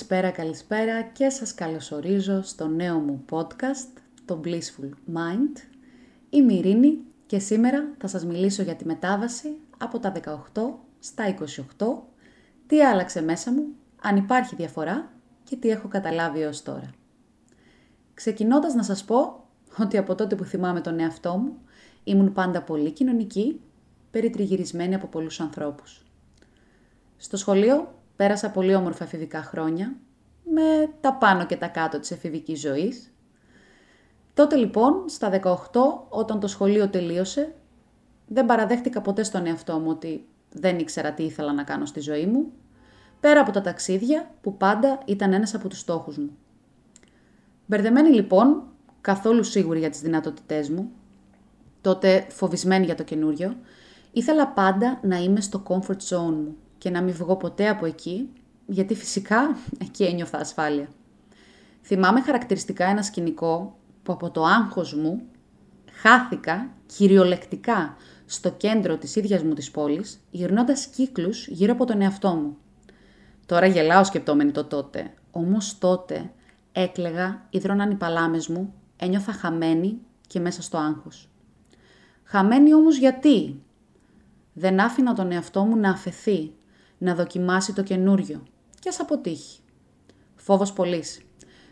Καλησπέρα, καλησπέρα και σας καλωσορίζω στο νέο μου podcast, το Blissful Mind. Είμαι η Ειρήνη και σήμερα θα σας μιλήσω για τη μετάβαση από τα 18 στα 28, τι άλλαξε μέσα μου, αν υπάρχει διαφορά και τι έχω καταλάβει έως τώρα. Ξεκινώντας να σας πω ότι από τότε που θυμάμαι τον εαυτό μου, ήμουν πάντα πολύ κοινωνική, περιτριγυρισμένη από πολλούς ανθρώπους. Στο σχολείο Πέρασα πολύ όμορφα εφηβικά χρόνια, με τα πάνω και τα κάτω της εφηβικής ζωής. Τότε λοιπόν, στα 18, όταν το σχολείο τελείωσε, δεν παραδέχτηκα ποτέ στον εαυτό μου ότι δεν ήξερα τι ήθελα να κάνω στη ζωή μου, πέρα από τα ταξίδια που πάντα ήταν ένας από τους στόχους μου. Μπερδεμένη λοιπόν, καθόλου σίγουρη για τις δυνατότητές μου, τότε φοβισμένη για το καινούριο, ήθελα πάντα να είμαι στο comfort zone μου, και να μην βγω ποτέ από εκεί, γιατί φυσικά εκεί ένιωθα ασφάλεια. Θυμάμαι χαρακτηριστικά ένα σκηνικό που από το άγχος μου χάθηκα κυριολεκτικά στο κέντρο της ίδιας μου της πόλης, γυρνώντας κύκλους γύρω από τον εαυτό μου. Τώρα γελάω σκεπτόμενοι το τότε, όμως τότε έκλεγα, ίδρωναν οι παλάμες μου, ένιωθα χαμένη και μέσα στο άγχος. Χαμένη όμως γιατί; Δεν άφηνα τον εαυτό μου να αφαιθεί να δοκιμάσει το καινούριο και ας αποτύχει. Φόβος πολλής.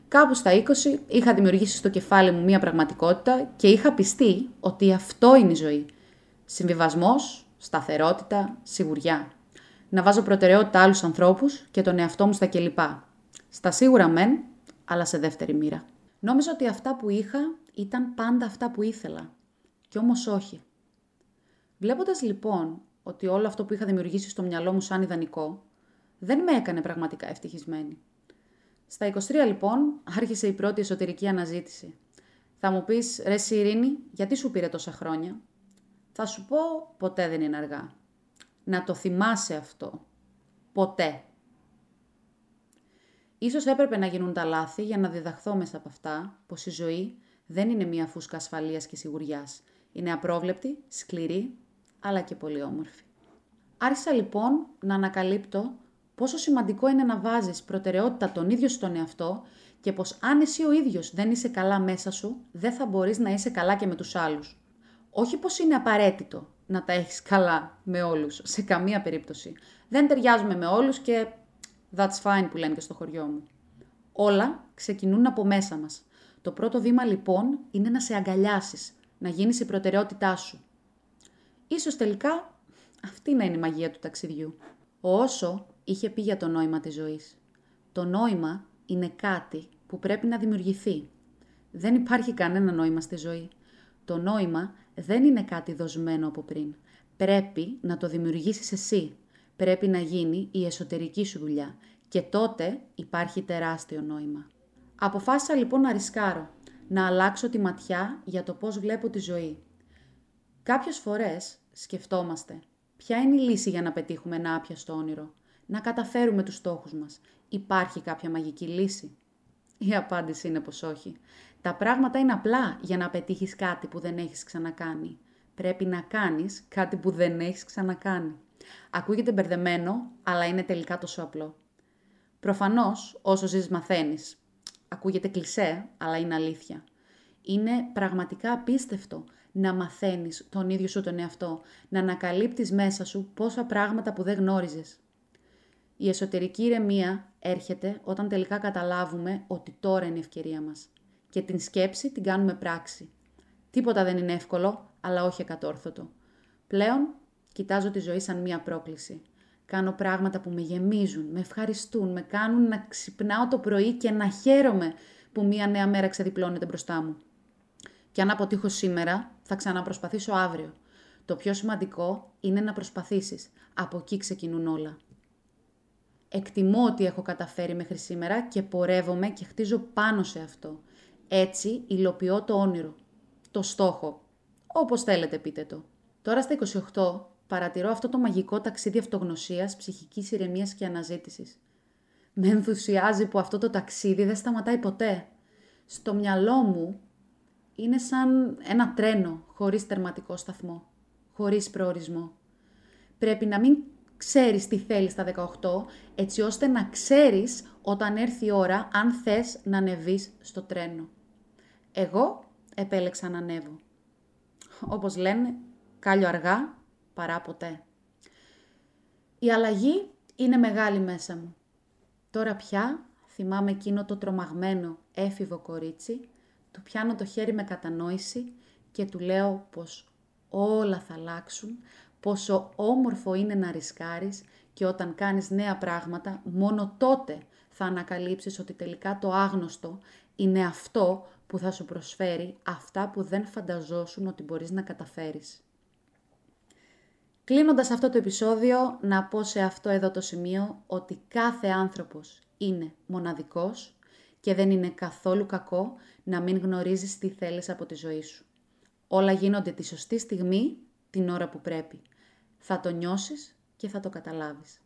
Κάπου στα 20 είχα δημιουργήσει στο κεφάλι μου μία πραγματικότητα και είχα πιστεί ότι αυτό είναι η ζωή. Συμβιβασμός, σταθερότητα, σιγουριά. Να βάζω προτεραιότητα άλλους ανθρώπους και τον εαυτό μου στα κλπ. Στα σίγουρα μεν, αλλά σε δεύτερη μοίρα. Νόμιζα ότι αυτά που είχα ήταν πάντα αυτά που ήθελα. Κι όμως όχι. Βλέποντας λοιπόν ότι όλο αυτό που είχα δημιουργήσει στο μυαλό μου σαν ιδανικό, δεν με έκανε πραγματικά ευτυχισμένη. Στα 23 λοιπόν άρχισε η πρώτη εσωτερική αναζήτηση. Θα μου πεις, ρε Σιρήνη, γιατί σου πήρε τόσα χρόνια; Θα σου πω, ποτέ δεν είναι αργά. Να το θυμάσαι αυτό. Ποτέ. Ίσως έπρεπε να γίνουν τα λάθη για να διδαχθώ μέσα από αυτά πως η ζωή δεν είναι μία φούσκα ασφαλείας και σιγουριάς. Είναι απρόβλεπτη, σκληρή αλλά και πολύ όμορφη. Άρχισα λοιπόν να ανακαλύπτω πόσο σημαντικό είναι να βάζεις προτεραιότητα τον ίδιο στον εαυτό και πως αν εσύ ο ίδιος δεν είσαι καλά μέσα σου, δεν θα μπορείς να είσαι καλά και με τους άλλους. Όχι πως είναι απαραίτητο να τα έχεις καλά με όλους, σε καμία περίπτωση. Δεν ταιριάζουμε με όλους και that's fine που λένε και στο χωριό μου. Όλα ξεκινούν από μέσα μας. Το πρώτο βήμα λοιπόν είναι να σε αγκαλιάσεις, να γίνεις η προτεραιότητά σου. Ίσως τελικά αυτή να είναι η μαγεία του ταξιδιού. Ο Όσο είχε πει για το νόημα της ζωής. Το νόημα είναι κάτι που πρέπει να δημιουργηθεί. Δεν υπάρχει κανένα νόημα στη ζωή. Το νόημα δεν είναι κάτι δοσμένο από πριν. Πρέπει να το δημιουργήσεις εσύ. Πρέπει να γίνει η εσωτερική σου δουλειά. Και τότε υπάρχει τεράστιο νόημα. Αποφάσισα λοιπόν να ρισκάρω, να αλλάξω τη ματιά για το πώς βλέπω τη ζωή. Κάποιες φορές σκεφτόμαστε ποια είναι η λύση για να πετύχουμε ένα άπιαστο όνειρο, να καταφέρουμε τους στόχους μας. Υπάρχει κάποια μαγική λύση; Η απάντηση είναι πως όχι. Τα πράγματα είναι απλά για να πετύχεις κάτι που δεν έχεις ξανακάνει. Πρέπει να κάνεις κάτι που δεν έχεις ξανακάνει. Ακούγεται μπερδεμένο, αλλά είναι τελικά τόσο απλό. Προφανώς, όσο ζεις μαθαίνεις. Ακούγεται κλισέ, αλλά είναι αλήθεια. Είναι πραγματικά απίστευτο να μαθαίνεις τον ίδιο σου τον εαυτό, να ανακαλύπτεις μέσα σου πόσα πράγματα που δεν γνώριζες. Η εσωτερική ηρεμία έρχεται όταν τελικά καταλάβουμε ότι τώρα είναι η ευκαιρία μας και την σκέψη την κάνουμε πράξη. Τίποτα δεν είναι εύκολο, αλλά όχι εκατόρθωτο. Πλέον κοιτάζω τη ζωή σαν μία πρόκληση. Κάνω πράγματα που με γεμίζουν, με ευχαριστούν, με κάνουν να ξυπνάω το πρωί και να χαίρομαι που μία νέα μέρα ξεδιπλώνεται μπροστά μου. Και αν αποτύχω σήμερα, θα ξαναπροσπαθήσω αύριο. Το πιο σημαντικό είναι να προσπαθήσεις. Από εκεί ξεκινούν όλα. Εκτιμώ ότι έχω καταφέρει μέχρι σήμερα και πορεύομαι και χτίζω πάνω σε αυτό. Έτσι υλοποιώ το όνειρο, το στόχο, όπως θέλετε πείτε το. Τώρα στα 28 παρατηρώ αυτό το μαγικό ταξίδι αυτογνωσίας, ψυχικής ηρεμίας και αναζήτησης. Με ενθουσιάζει που αυτό το ταξίδι δεν σταματάει ποτέ. Στο μυαλό μου είναι σαν ένα τρένο χωρίς τερματικό σταθμό, χωρίς προορισμό. Πρέπει να μην ξέρεις τι θέλεις στα 18, έτσι ώστε να ξέρεις όταν έρθει η ώρα αν θες να ανεβείς στο τρένο. Εγώ επέλεξα να ανέβω. Όπως λένε, κάλιο αργά παρά ποτέ. Η αλλαγή είναι μεγάλη μέσα μου. Τώρα πια θυμάμαι εκείνο το τρομαγμένο έφηβο κορίτσι, του πιάνω το χέρι με κατανόηση και του λέω πως όλα θα αλλάξουν, πόσο όμορφο είναι να ρισκάρεις και όταν κάνεις νέα πράγματα, μόνο τότε θα ανακαλύψεις ότι τελικά το άγνωστο είναι αυτό που θα σου προσφέρει αυτά που δεν φανταζόσουν ότι μπορείς να καταφέρεις. Κλείνοντας αυτό το επεισόδιο, να πω σε αυτό εδώ το σημείο ότι κάθε άνθρωπος είναι μοναδικός και δεν είναι καθόλου κακό να μην γνωρίζεις τι θέλεις από τη ζωή σου. Όλα γίνονται τη σωστή στιγμή, την ώρα που πρέπει. Θα το νιώσεις και θα το καταλάβεις.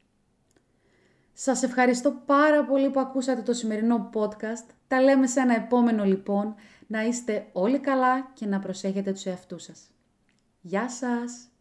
Σας ευχαριστώ πάρα πολύ που ακούσατε το σημερινό podcast. Τα λέμε σε ένα επόμενο λοιπόν. Να είστε όλοι καλά και να προσέχετε τους εαυτούς σας. Γεια σας!